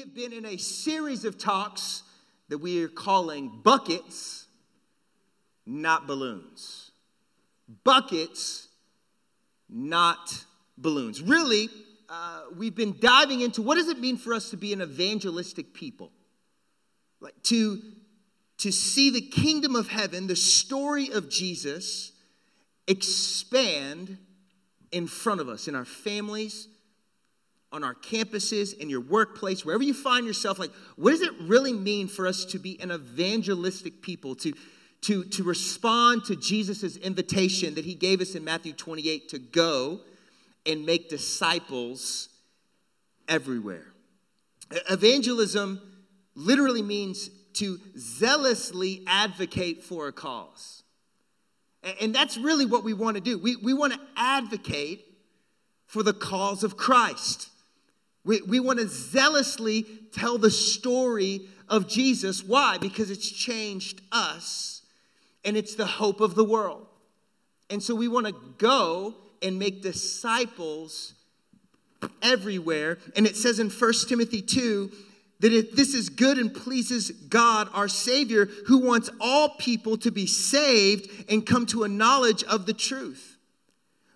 have been in a series of talks that we are calling buckets, not balloons. Buckets, not balloons. Really, uh, we've been diving into what does it mean for us to be an evangelistic people? Like to, to see the kingdom of heaven, the story of Jesus, expand in front of us, in our families, on our campuses, in your workplace, wherever you find yourself, like, what does it really mean for us to be an evangelistic people, to, to, to respond to Jesus' invitation that he gave us in Matthew 28 to go and make disciples everywhere? Evangelism literally means to zealously advocate for a cause. And that's really what we want to do. We, we want to advocate for the cause of Christ. We, we want to zealously tell the story of Jesus. Why? Because it's changed us and it's the hope of the world. And so we want to go and make disciples everywhere. And it says in 1 Timothy 2 that this is good and pleases God, our Savior, who wants all people to be saved and come to a knowledge of the truth.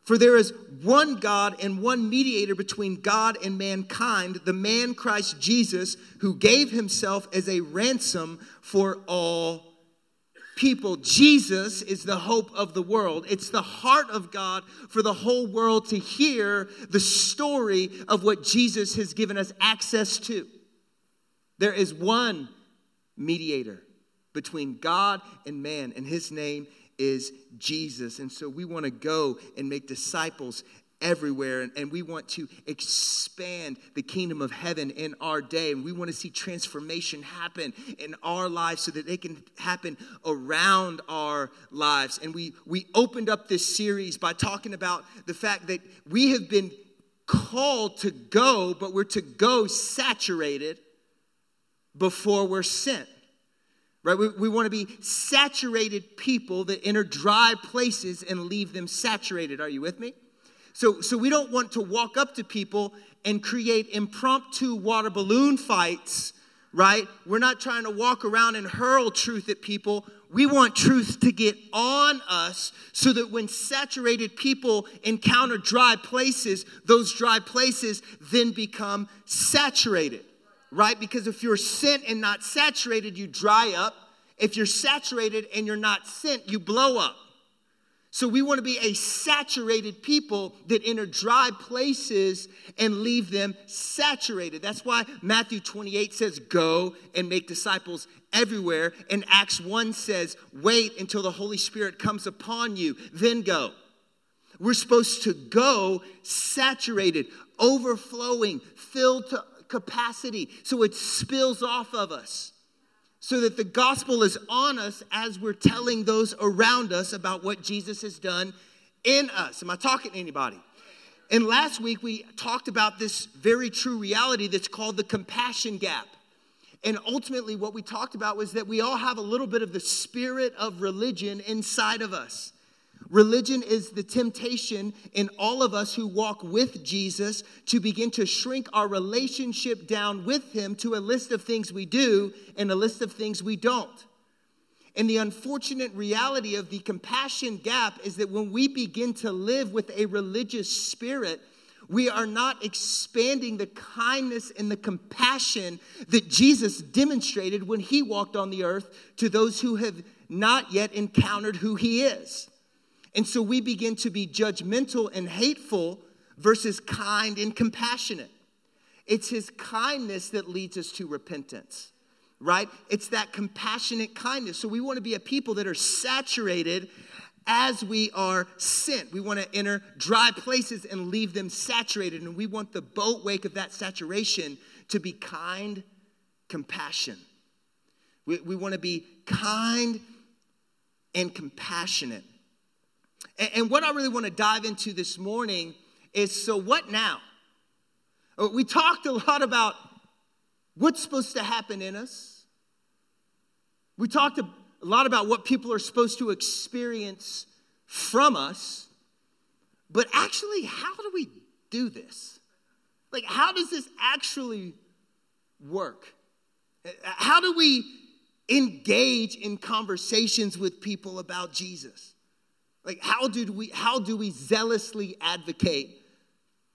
For there is one God and one mediator between God and mankind, the man Christ Jesus, who gave himself as a ransom for all people. Jesus is the hope of the world. It's the heart of God for the whole world to hear the story of what Jesus has given us access to. There is one mediator between God and man, and his name is Jesus. And so we want to go and make disciples everywhere and, and, we want to expand the kingdom of heaven in our day. And we want to see transformation happen in our lives so that they can happen around our lives. And we we opened up this series by talking about the fact that we have been called to go but we're to go saturated before we're sent right? We, we want to be saturated people that enter dry places and leave them saturated. Are you with me? So, so we don't want to walk up to people and create impromptu water balloon fights, right? We're not trying to walk around and hurl truth at people. We want truth to get on us so that when saturated people encounter dry places, those dry places then become saturated right? Because if you're sent and not saturated, you dry up. If you're saturated and you're not sent, you blow up. So we want to be a saturated people that enter dry places and leave them saturated. That's why Matthew 28 says, Go and make disciples everywhere. And Acts 1 says, Wait until the Holy Spirit comes upon you, then go. We're supposed to go saturated, overflowing, filled to capacity so it spills off of us. So that the gospel is on us as we're telling those around us about what Jesus has done in us. Am I talking to anybody? And last week we talked about this very true reality that's called the compassion gap. And ultimately, what we talked about was that we all have a little bit of the spirit of religion inside of us. Religion is the temptation in all of us who walk with Jesus to begin to shrink our relationship down with Him to a list of things we do and a list of things we don't. And the unfortunate reality of the compassion gap is that when we begin to live with a religious spirit, we are not expanding the kindness and the compassion that Jesus demonstrated when he walked on the earth to those who have not yet encountered who he is. And so we begin to be judgmental and hateful versus kind and compassionate. It's his kindness that leads us to repentance, right? It's that compassionate kindness. So we want to be a people that are saturated as we are sent. We want to enter dry places and leave them saturated. And we want the boat wake of that saturation to be kind compassion. We, we want to be kind and compassionate. And, and what I really want to dive into this morning is so what now? Uh, we talked a lot about what's supposed to happen in us. We talked a lot about what people are supposed to experience from us. But actually, how do we do this? Like, how does this actually work? How do we engage in conversations with people about Jesus? Like how did we how do we zealously advocate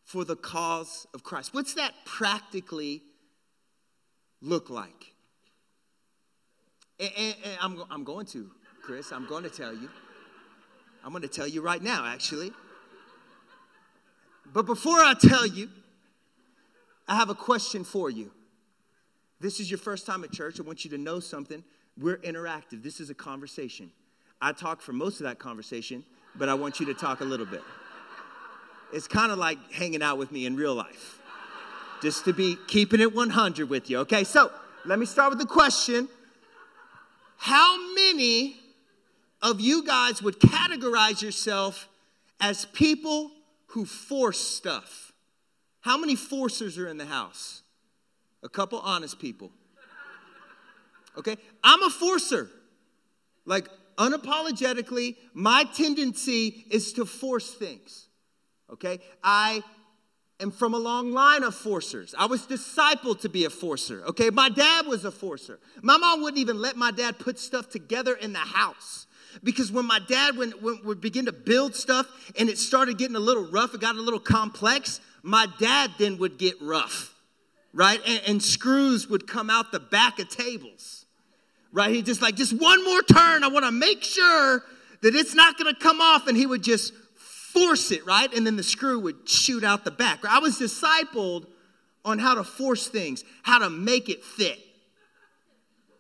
for the cause of Christ? What's that practically look like? And, and, and I'm, I'm going to, Chris, I'm going to tell you. I'm going to tell you right now, actually. But before I tell you, I have a question for you. This is your first time at church. I want you to know something. We're interactive. This is a conversation. I talk for most of that conversation, but I want you to talk a little bit. It's kind of like hanging out with me in real life, just to be keeping it 100 with you. Okay, so let me start with the question How many of you guys would categorize yourself as people who force stuff? How many forcers are in the house? A couple honest people. Okay? I'm a forcer. Like, unapologetically, my tendency is to force things. Okay? I am from a long line of forcers. I was discipled to be a forcer. Okay? My dad was a forcer. My mom wouldn't even let my dad put stuff together in the house. Because when my dad when, when would begin to build stuff and it started getting a little rough, it got a little complex, my dad then would get rough, right? And, and screws would come out the back of tables right? He just like, just one more turn. I want to make sure that it's not going to come off. And he would just force it, right? And then the screw would shoot out the back. I was discipled on how to force things, how to make it fit.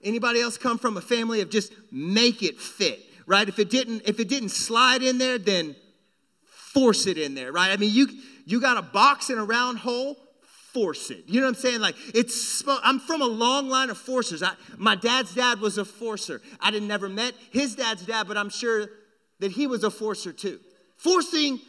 Anybody else come from a family of just make it fit, right? If it didn't, if it didn't slide in there, then force it in there, right? I mean, you you got a box in a round hole, force it. You know what I'm saying? Like it's I'm from a long line of forcers. I, my dad's dad was a forcer. I didn't never met his dad's dad, but I'm sure that he was a forcer too. Forcing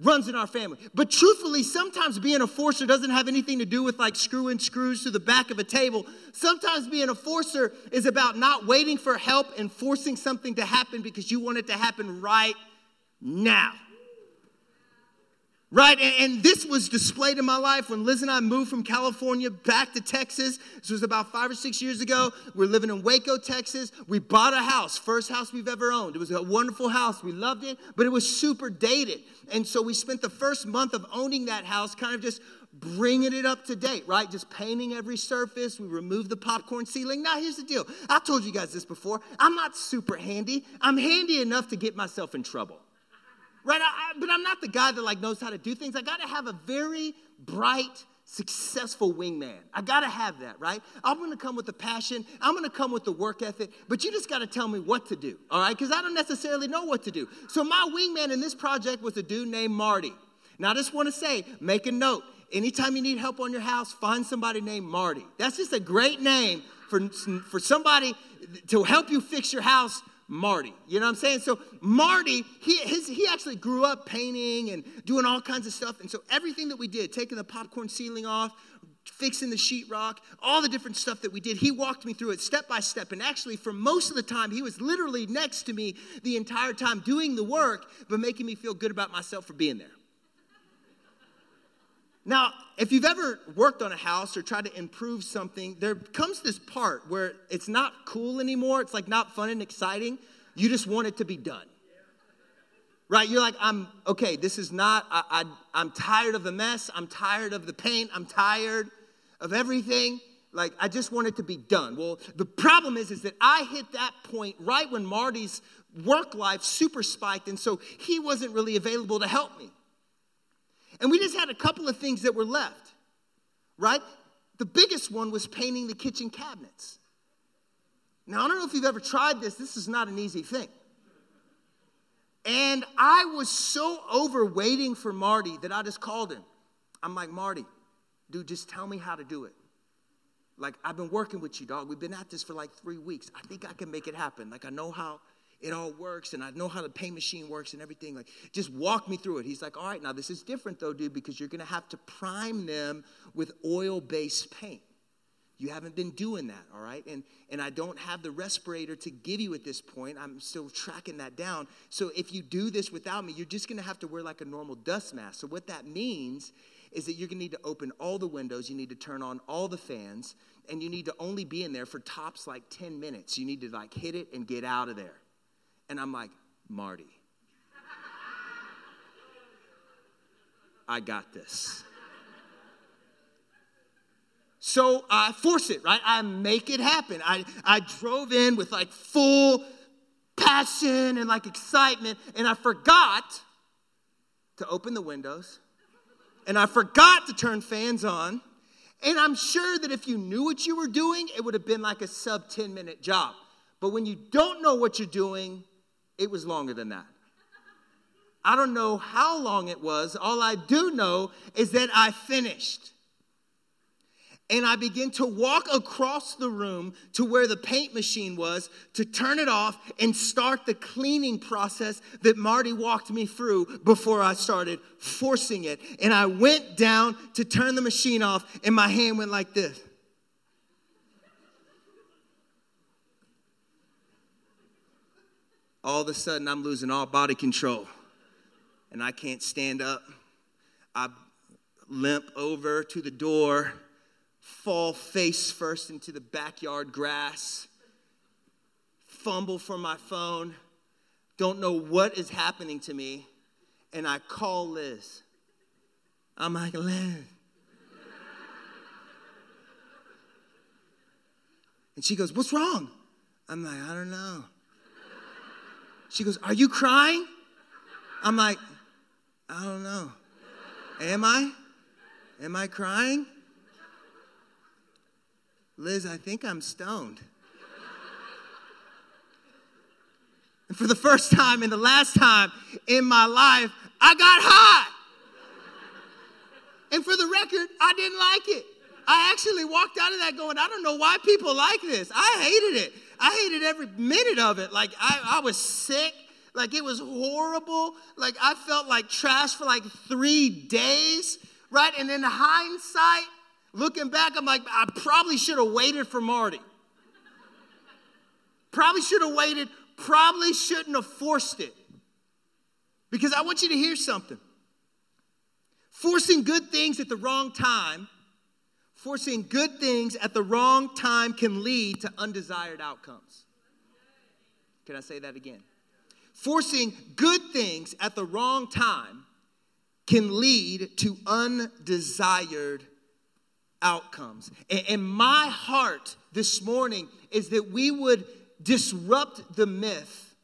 runs in our family. But truthfully, sometimes being a forcer doesn't have anything to do with like screwing screws to the back of a table. Sometimes being a forcer is about not waiting for help and forcing something to happen because you want it to happen right now right? And, and, this was displayed in my life when Liz and I moved from California back to Texas. This was about five or six years ago. We're living in Waco, Texas. We bought a house, first house we've ever owned. It was a wonderful house. We loved it, but it was super dated. And so we spent the first month of owning that house kind of just bringing it up to date, right? Just painting every surface. We removed the popcorn ceiling. Now, here's the deal. I've told you guys this before. I'm not super handy. I'm handy enough to get myself in trouble right? I, I, but I'm not the guy that like knows how to do things. I got to have a very bright, successful wingman. I got to have that, right? I'm going to come with the passion. I'm going to come with the work ethic, but you just got to tell me what to do, all right? Because I don't necessarily know what to do. So my wingman in this project was a dude named Marty. Now I just want to say, make a note. Anytime you need help on your house, find somebody named Marty. That's just a great name for, for somebody to help you fix your house Marty. You know what I'm saying? So Marty, he, his, he actually grew up painting and doing all kinds of stuff. And so everything that we did, taking the popcorn ceiling off, fixing the sheetrock, all the different stuff that we did, he walked me through it step by step. And actually, for most of the time, he was literally next to me the entire time doing the work, but making me feel good about myself for being there. Now, if you've ever worked on a house or tried to improve something, there comes this part where it's not cool anymore. It's like not fun and exciting. You just want it to be done. Right? You're like, I'm okay, this is not, I, I, I'm tired of the mess. I'm tired of the paint. I'm tired of everything. Like, I just want it to be done. Well, the problem is, is that I hit that point right when Marty's work life super spiked, and so he wasn't really available to help me. And we just had a couple of things that were left, right? The biggest one was painting the kitchen cabinets. Now, I don't know if you've ever tried this, this is not an easy thing. And I was so over waiting for Marty that I just called him. I'm like, Marty, dude, just tell me how to do it. Like, I've been working with you, dog. We've been at this for like three weeks. I think I can make it happen. Like, I know how it all works and I know how the paint machine works and everything. Like, just walk me through it. He's like, all right, now this is different though, dude, because you're gonna have to prime them with oil based paint. You haven't been doing that, all right? And and I don't have the respirator to give you at this point. I'm still tracking that down. So if you do this without me, you're just gonna have to wear like a normal dust mask. So what that means is that you're gonna need to open all the windows, you need to turn on all the fans, and you need to only be in there for tops like 10 minutes. You need to like hit it and get out of there. And I'm like, Marty, I got this. So I force it, right? I make it happen. I, I drove in with like full passion and like excitement, and I forgot to open the windows, and I forgot to turn fans on. And I'm sure that if you knew what you were doing, it would have been like a sub 10 minute job. But when you don't know what you're doing, it was longer than that. I don't know how long it was. All I do know is that I finished and I begin to walk across the room to where the paint machine was to turn it off and start the cleaning process that Marty walked me through before I started forcing it. And I went down to turn the machine off, and my hand went like this. All of a sudden, I'm losing all body control, and I can't stand up. I limp over to the door fall face first into the backyard grass, fumble for my phone, don't know what is happening to me, and I call Liz. I'm like, Liz. And she goes, What's wrong? I'm like, I don't know. She goes, Are you crying? I'm like, I don't know. Am I? Am I crying? Liz, I think I'm stoned. and for the first time and the last time in my life, I got high. and for the record, I didn't like it. I actually walked out of that going, I don't know why people like this. I hated it. I hated every minute of it. Like, I, I was sick. Like, it was horrible. Like, I felt like trash for like three days, right? And in hindsight, Looking back, I'm like, I probably should have waited for Marty. Probably should have waited, probably shouldn't have forced it. Because I want you to hear something. Forcing good things at the wrong time, forcing good things at the wrong time can lead to undesired outcomes. Can I say that again? Forcing good things at the wrong time can lead to undesired outcomes. And my heart this morning is that we would disrupt the myth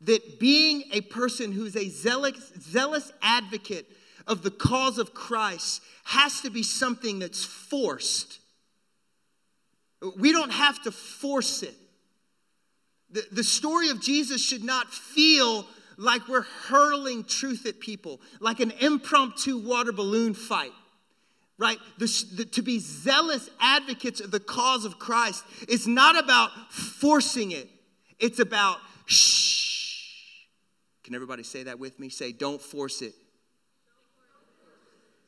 that being a person who's a zealous, zealous advocate of the cause of Christ has to be something that's forced. We don't have to force it. The, the story of Jesus should not feel like we're hurling truth at people, like an impromptu water balloon fight right? The, the, to be zealous advocates of the cause of Christ is not about forcing it, it's about shh. Can everybody say that with me? Say, don't force it.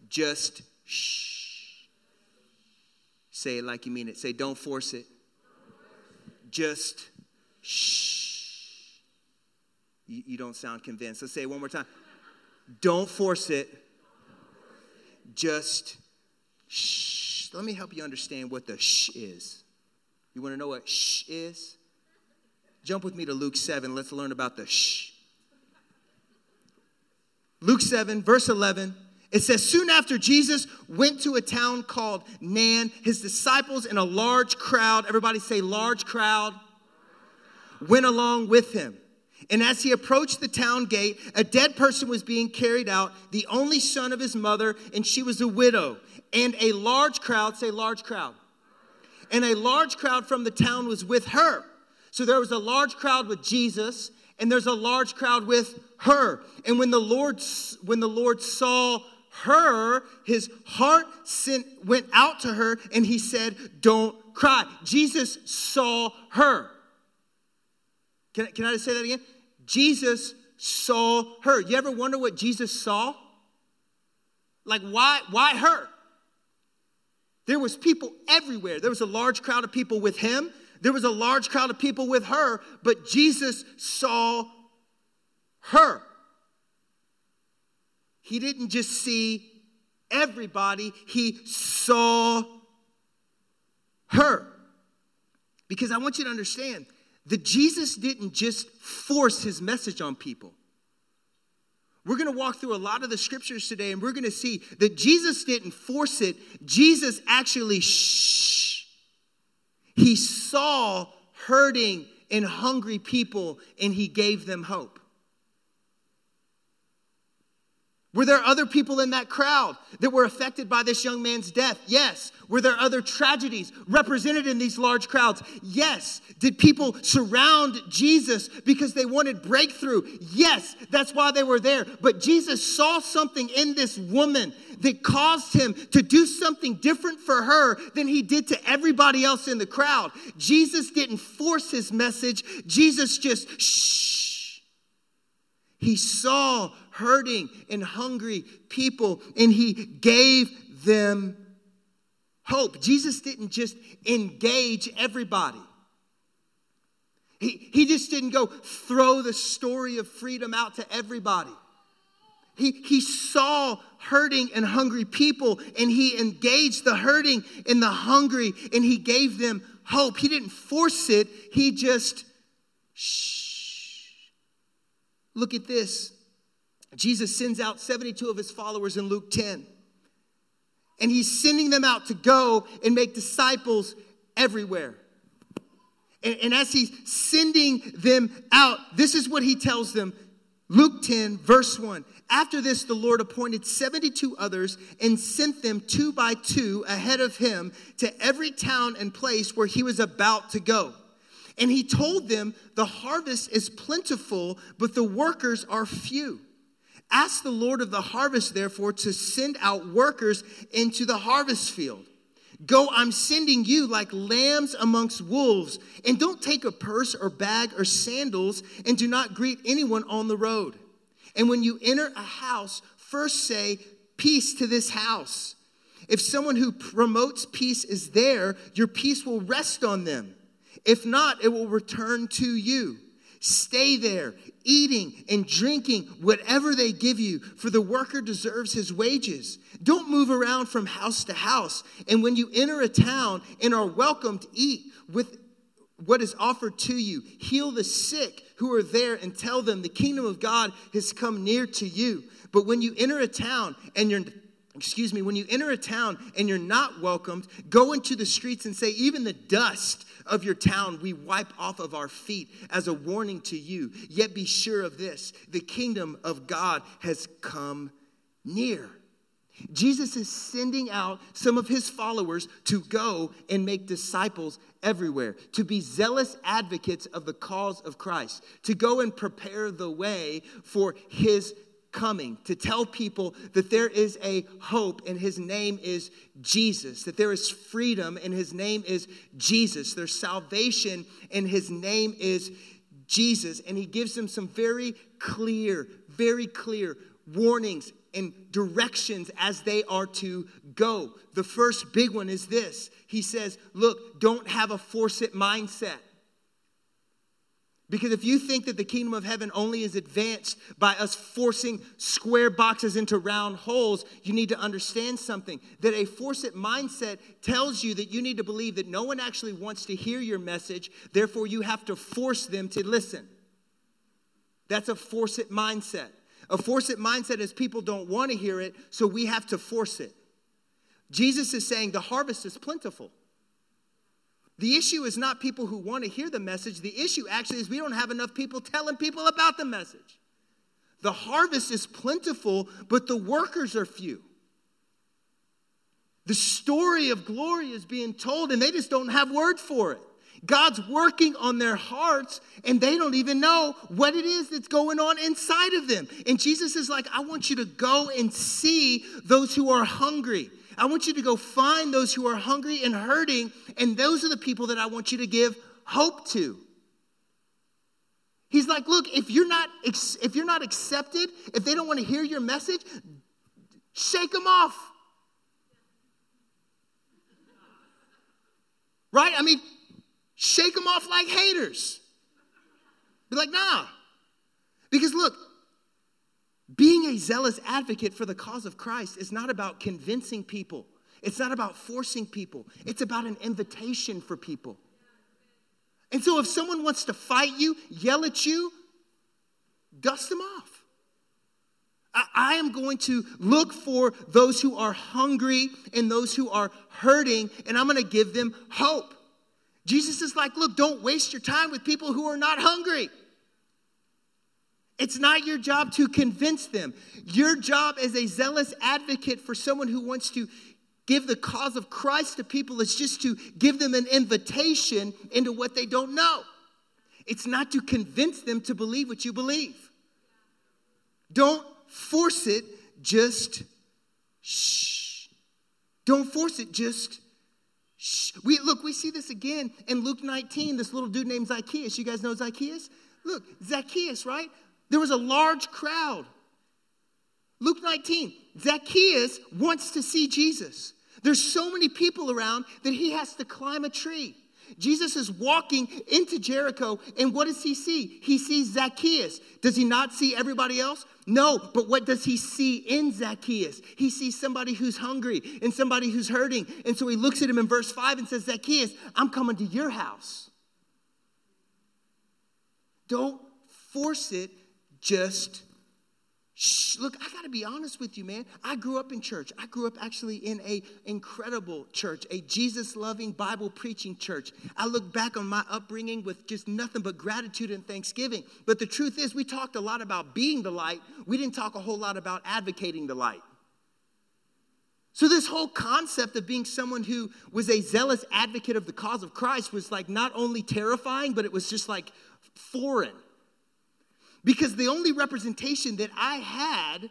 Just shh. Say it like you mean it. Say, don't force it. Just shh. You, you don't sound convinced. Let's say it one more time. Don't force it. Just shh. Let me help you understand what the shh is. You want to know what shh is? Jump with me to Luke 7. Let's learn about the shh. Luke 7, verse 11. It says, Soon after Jesus went to a town called Nain, his disciples and a large crowd, everybody say large crowd, went along with him. And as he approached the town gate, a dead person was being carried out, the only son of his mother, and she was a widow. And a large crowd, say large crowd. And a large crowd from the town was with her. So there was a large crowd with Jesus, and there's a large crowd with her. And when the Lord when the Lord saw her, his heart sent, went out to her, and he said, Don't cry. Jesus saw her. Can, can I just say that again? Jesus saw her. You ever wonder what Jesus saw? Like, why, why her? There was people everywhere. There was a large crowd of people with him. There was a large crowd of people with her, but Jesus saw her. He didn't just see everybody, he saw her. Because I want you to understand that Jesus didn't just force his message on people. We're going to walk through a lot of the scriptures today and we're going to see that Jesus didn't force it. Jesus actually shh. He saw hurting and hungry people and he gave them hope. Were there other people in that crowd that were affected by this young man's death? Yes. Were there other tragedies represented in these large crowds? Yes. Did people surround Jesus because they wanted breakthrough? Yes. That's why they were there. But Jesus saw something in this woman that caused him to do something different for her than he did to everybody else in the crowd. Jesus didn't force his message, Jesus just shh he saw hurting and hungry people and he gave them hope. Jesus didn't just engage everybody. He, he just didn't go throw the story of freedom out to everybody. He, he saw hurting and hungry people and he engaged the hurting and the hungry and he gave them hope. He didn't force it, he just shh Look at this. Jesus sends out 72 of his followers in Luke 10. And he's sending them out to go and make disciples everywhere. And, and, as he's sending them out, this is what he tells them Luke 10, verse 1. After this, the Lord appointed 72 others and sent them two by two ahead of him to every town and place where he was about to go. And he told them, The harvest is plentiful, but the workers are few. Ask the Lord of the harvest, therefore, to send out workers into the harvest field. Go, I'm sending you like lambs amongst wolves. And don't take a purse or bag or sandals, and do not greet anyone on the road. And when you enter a house, first say, Peace to this house. If someone who promotes peace is there, your peace will rest on them. If not, it will return to you. Stay there, eating and drinking whatever they give you, for the worker deserves his wages. Don't move around from house to house. And when you enter a town and are welcomed, eat with what is offered to you, heal the sick who are there and tell them the kingdom of God has come near to you. But when you enter a town and you're excuse me, when you enter a town and you're not welcomed, go into the streets and say, even the dust of your town we wipe off of our feet as a warning to you. Yet be sure of this the kingdom of God has come near. Jesus is sending out some of his followers to go and make disciples everywhere, to be zealous advocates of the cause of Christ, to go and prepare the way for his coming to tell people that there is a hope and his name is Jesus, that there is freedom and his name is Jesus, there's salvation and his name is Jesus. And he gives them some very clear, very clear warnings and directions as they are to go. The first big one is this He says, Look, don't have a force it mindset. Because if you think that the kingdom of heaven only is advanced by us forcing square boxes into round holes, you need to understand something. That a force it mindset tells you that you need to believe that no one actually wants to hear your message, therefore, you have to force them to listen. That's a force it mindset. A force it mindset is people don't want to hear it, so we have to force it. Jesus is saying the harvest is plentiful. The issue is not people who want to hear the message. The issue actually is we don't have enough people telling people about the message. The harvest is plentiful, but the workers are few. The story of glory is being told, and they just don't have word for it. God's working on their hearts, and they don't even know what it is that's going on inside of them. And Jesus is like, I want you to go and see those who are hungry. I want you to go find those who are hungry and hurting, and those are the people that I want you to give hope to. He's like, look, if you're not if you're not accepted, if they don't want to hear your message, shake them off. Right? I mean, shake them off like haters. Be like, nah. Because look, being a zealous advocate for the cause of Christ is not about convincing people. It's not about forcing people, it's about an invitation for people. And so if someone wants to fight you, yell at you, dust them off. I, am going to look for those who are hungry and those who are hurting, and I'm going to give them hope. Jesus is like, look, don't waste your time with people who are not hungry. It's not your job to convince them. Your job as a zealous advocate for someone who wants to give the cause of Christ to people is just to give them an invitation into what they don't know. It's not to convince them to believe what you believe. Don't force it, just shh. Don't force it, just shh. We look, we see this again in Luke 19, this little dude named Zacchaeus. You guys know Zacchaeus? Look, Zacchaeus, right? There was a large crowd. Luke 19, Zacchaeus wants to see Jesus. There's so many people around that he has to climb a tree. Jesus is walking into Jericho, and what does he see? He sees Zacchaeus. Does he not see everybody else? No, but what does he see in Zacchaeus? He sees somebody who's hungry and somebody who's hurting. And so he looks at him in verse 5 and says, Zacchaeus, I'm coming to your house. Don't force it, just Shh, look, I got to be honest with you, man. I grew up in church. I grew up actually in a incredible church, a Jesus-loving, Bible-preaching church. I look back on my upbringing with just nothing but gratitude and thanksgiving. But the truth is, we talked a lot about being the light. We didn't talk a whole lot about advocating the light. So, this whole concept of being someone who was a zealous advocate of the cause of Christ was like not only terrifying, but it was just like foreign. Because the only representation that I had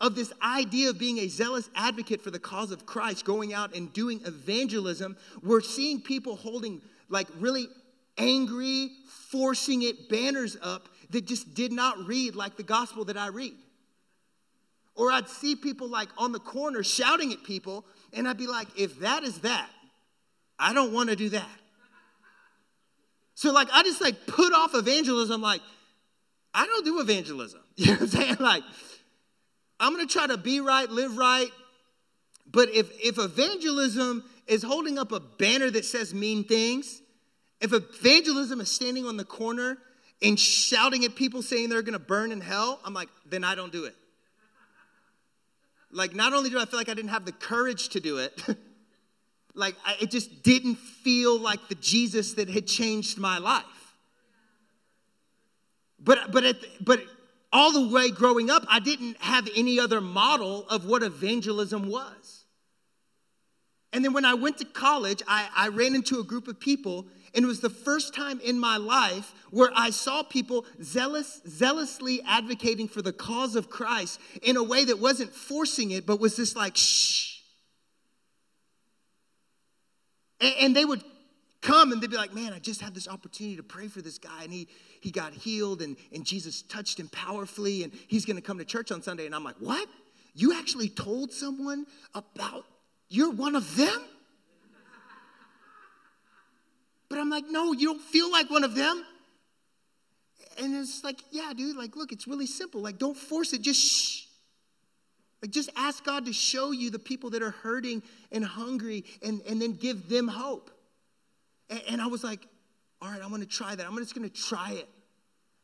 of this idea of being a zealous advocate for the cause of Christ, going out and doing evangelism, were seeing people holding like really angry, forcing it banners up that just did not read like the gospel that I read. Or I'd see people like on the corner shouting at people, and I'd be like, if that is that, I don't want to do that. So like I just like put off evangelism like I don't do evangelism. You know what I'm saying? Like, I'm gonna try to be right, live right. But if, if evangelism is holding up a banner that says mean things, if evangelism is standing on the corner and shouting at people saying they're gonna burn in hell, I'm like, then I don't do it. Like, not only do I feel like I didn't have the courage to do it, like, I, it just didn't feel like the Jesus that had changed my life. But, but, at, but all the way growing up, I didn't have any other model of what evangelism was. And then when I went to college, I, I ran into a group of people, and it was the first time in my life where I saw people zealous, zealously advocating for the cause of Christ in a way that wasn't forcing it, but was just like, shh. And, and they would come and they'd be like, man, I just had this opportunity to pray for this guy, and he, he got healed and, and Jesus touched him powerfully and he's going to come to church on Sunday. And I'm like, what? You actually told someone about you're one of them? But I'm like, no, you don't feel like one of them. And it's like, yeah, dude, like, look, it's really simple. Like, don't force it, just shh. Like, just ask God to show you the people that are hurting and hungry and, and then give them hope. And, and I was like, all right, I'm gonna try that. I'm just gonna try it.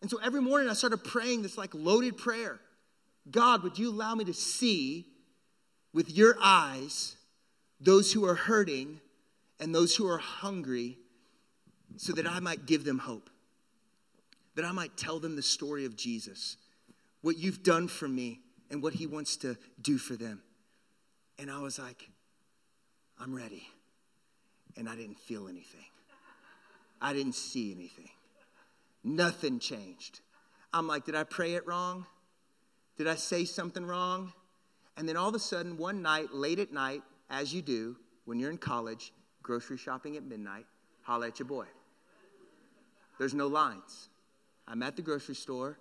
And so every morning I started praying this like loaded prayer God, would you allow me to see with your eyes those who are hurting and those who are hungry so that I might give them hope? That I might tell them the story of Jesus, what you've done for me, and what he wants to do for them. And I was like, I'm ready. And I didn't feel anything. I didn't see anything. Nothing changed. I'm like, did I pray it wrong? Did I say something wrong? And then all of a sudden, one night, late at night, as you do when you're in college, grocery shopping at midnight, holla at your boy. There's no lines. I'm at the grocery store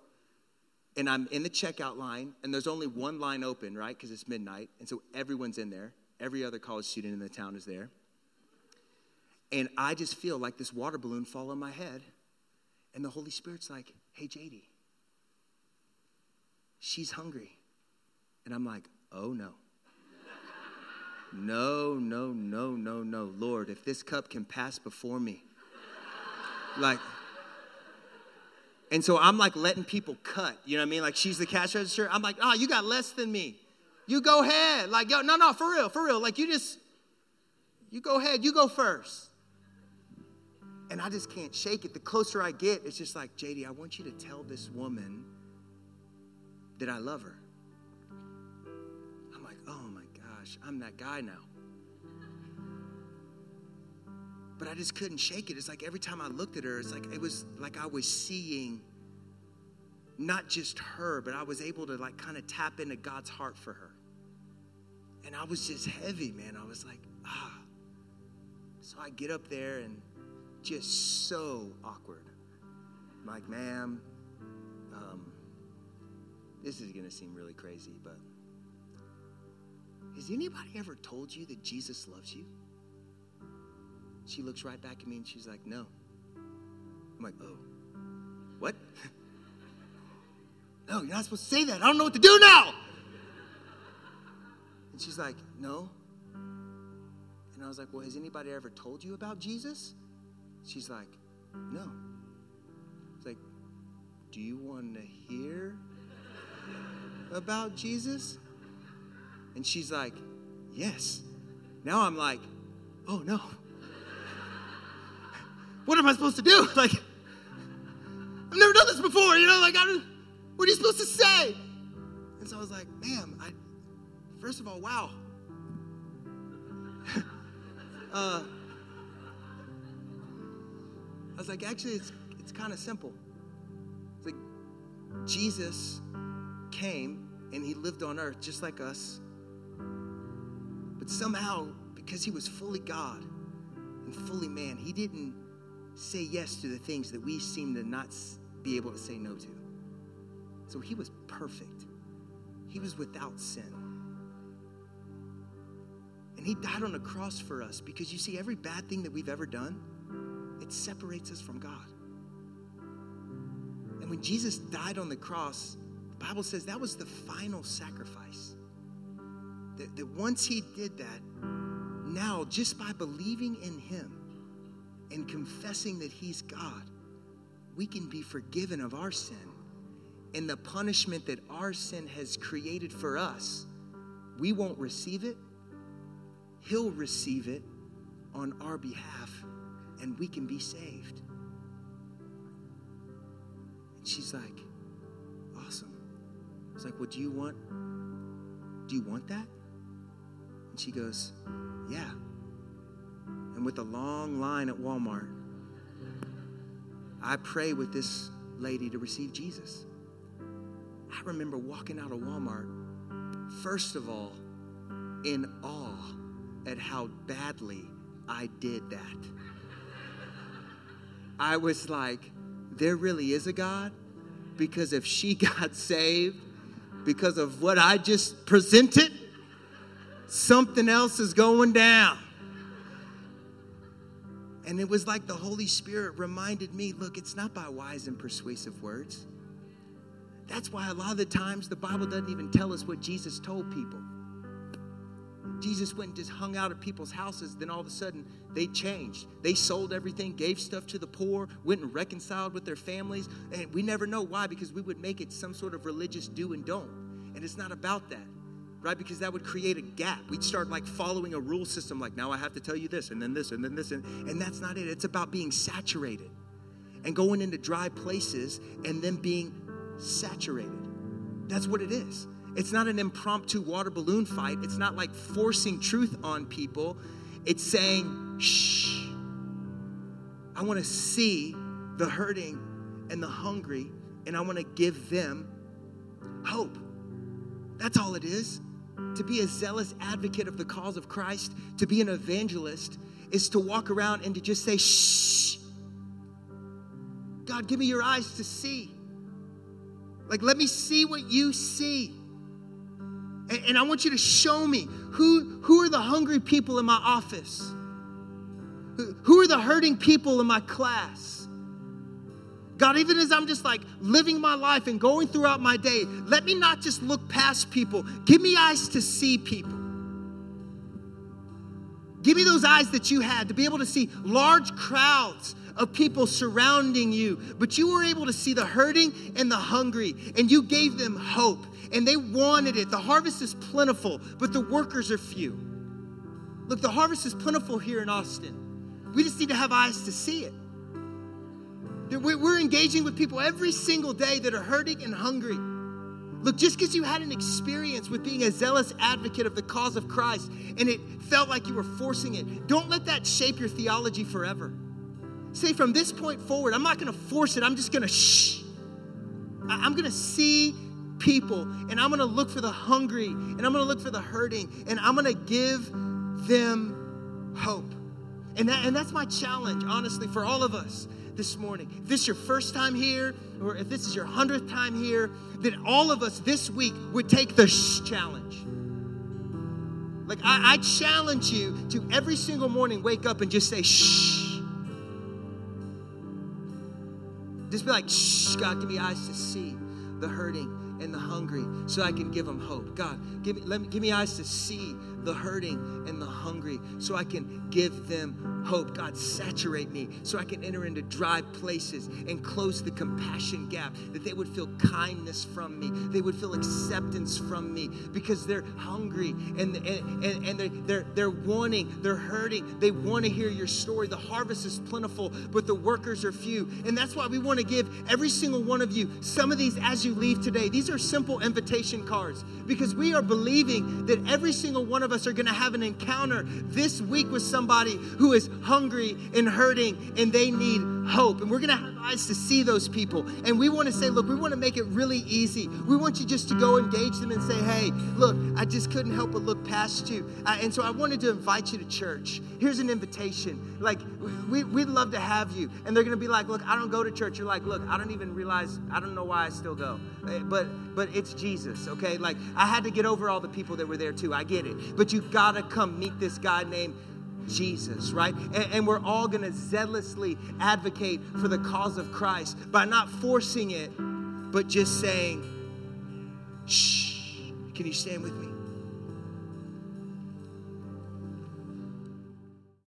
and I'm in the checkout line, and there's only one line open, right? Because it's midnight. And so everyone's in there. Every other college student in the town is there. And I just feel like this water balloon fall on my head. And the Holy Spirit's like, hey, JD, she's hungry. And I'm like, oh no. no, no, no, no, no. Lord, if this cup can pass before me. Like, and so I'm like letting people cut. You know what I mean? Like she's the cash register. I'm like, oh, you got less than me. You go ahead. Like, yo, no, no, for real, for real. Like you just, you go ahead, you go first. And I just can't shake it. The closer I get, it's just like, JD, I want you to tell this woman that I love her. I'm like, oh my gosh, I'm that guy now. But I just couldn't shake it. It's like every time I looked at her, it's like it was like I was seeing not just her, but I was able to like kind of tap into God's heart for her. And I was just heavy, man. I was like, ah. So I get up there and just so awkward. I'm like, ma'am, um, this is going to seem really crazy, but has anybody ever told you that Jesus loves you? She looks right back at me and she's like, no. I'm like, oh, what? no, you're not supposed to say that. I don't know what to do now. And she's like, no. And I was like, well, has anybody ever told you about Jesus? She's like, No. It's like, Do you want to hear about Jesus? And she's like, Yes. Now I'm like, Oh no. What am I supposed to do? Like, I've never done this before, you know? Like, I'm, what are you supposed to say? And so I was like, Ma'am, I, first of all, wow. uh, I was like, actually, it's, it's kind of simple. It's like Jesus came and he lived on earth just like us. But somehow, because he was fully God and fully man, he didn't say yes to the things that we seem to not be able to say no to. So he was perfect, he was without sin. And he died on a cross for us because you see, every bad thing that we've ever done it separates us from God. And when Jesus died on the cross, the Bible says that was the final sacrifice. That, that once he did that, now just by believing in him and confessing that he's God, we can be forgiven of our sin. And the punishment that our sin has created for us, we won't receive it. He'll receive it on our behalf and we can be saved. And she's like, awesome. I was like, well, do you want, do you want that? And she goes, yeah. And with a long line at Walmart, I pray with this lady to receive Jesus. I remember walking out of Walmart, first of all, in awe at how badly I did that. I was like, there really is a God? Because if she got saved because of what I just presented, something else is going down. And it was like the Holy Spirit reminded me look, it's not by wise and persuasive words. That's why a lot of the times the Bible doesn't even tell us what Jesus told people. Jesus went and just hung out at people's houses, then all of a sudden they changed. They sold everything, gave stuff to the poor, went and reconciled with their families. And we never know why, because we would make it some sort of religious do and don't. And it's not about that, right? Because that would create a gap. We'd start like following a rule system, like now I have to tell you this, and then this, and then this. And, and that's not it. It's about being saturated and going into dry places and then being saturated. That's what it is. It's not an impromptu water balloon fight. It's not like forcing truth on people. It's saying, shh. I want to see the hurting and the hungry, and I want to give them hope. That's all it is. To be a zealous advocate of the cause of Christ, to be an evangelist, is to walk around and to just say, shh. God, give me your eyes to see. Like, let me see what you see. And, and I want you to show me who, who are the hungry people in my office? Who, who are the hurting people in my class? God, even as I'm just like living my life and going throughout my day, let me not just look past people. Give me eyes to see people. Give me those eyes that you had to be able to see large crowds of people surrounding you, but you were able to see the hurting and the hungry, and you gave them hope, and they wanted it. The harvest is plentiful, but the workers are few. Look, the harvest is plentiful here in Austin. We just need to have eyes to see it. We're engaging with people every single day that are hurting and hungry. Look, just because you had an experience with being a zealous advocate of the cause of Christ and it felt like you were forcing it, don't let that shape your theology forever. Say, from this point forward, I'm not going to force it, I'm just going to shh. I'm going to see people and I'm going to look for the hungry and I'm going to look for the hurting and I'm going to give them hope. And, that, and that's my challenge, honestly, for all of us this morning. If this is your first time here, or if this is your hundredth time here, that all of us this week would take the shh challenge. Like, I, I challenge you to every single morning wake up and just say, shh. Just be like, shh, God, give me eyes to see the hurting and the hungry so I can give them hope. God, give me, let me, give me eyes to see the hurting and the hungry so I can give them hope. God, saturate me so I can enter into dry places and close the compassion gap, that they would feel kindness from me, they would feel acceptance from me because they're hungry and, and, and, and they're, they're, they're wanting, they're hurting, they want to hear your story. The harvest is plentiful, but the workers are few. And that's why we want to give every single one of you some of these as you leave today. These are simple invitation cards because we are believing that every single one of us are going to have an encounter this week with somebody who is hungry and hurting and they need hope. And we're going to have eyes to see those people. And we want to say, look, we want to make it really easy. We want you just to go engage them and say, hey, look, I just couldn't help but look past you. Uh, and so I wanted to invite you to church. Here's an invitation. Like, we, we'd love to have you. And they're going to be like, look, I don't go to church. You're like, look, I don't even realize, I don't know why I still go. Uh, but, but it's Jesus, okay? Like, I had to get over all the people that were there too. I get it. But you got to come meet this guy named Jesus, right? And, and we're all going to zealously advocate for the cause of Christ by not forcing it, but just saying, shh. Can you stand with me?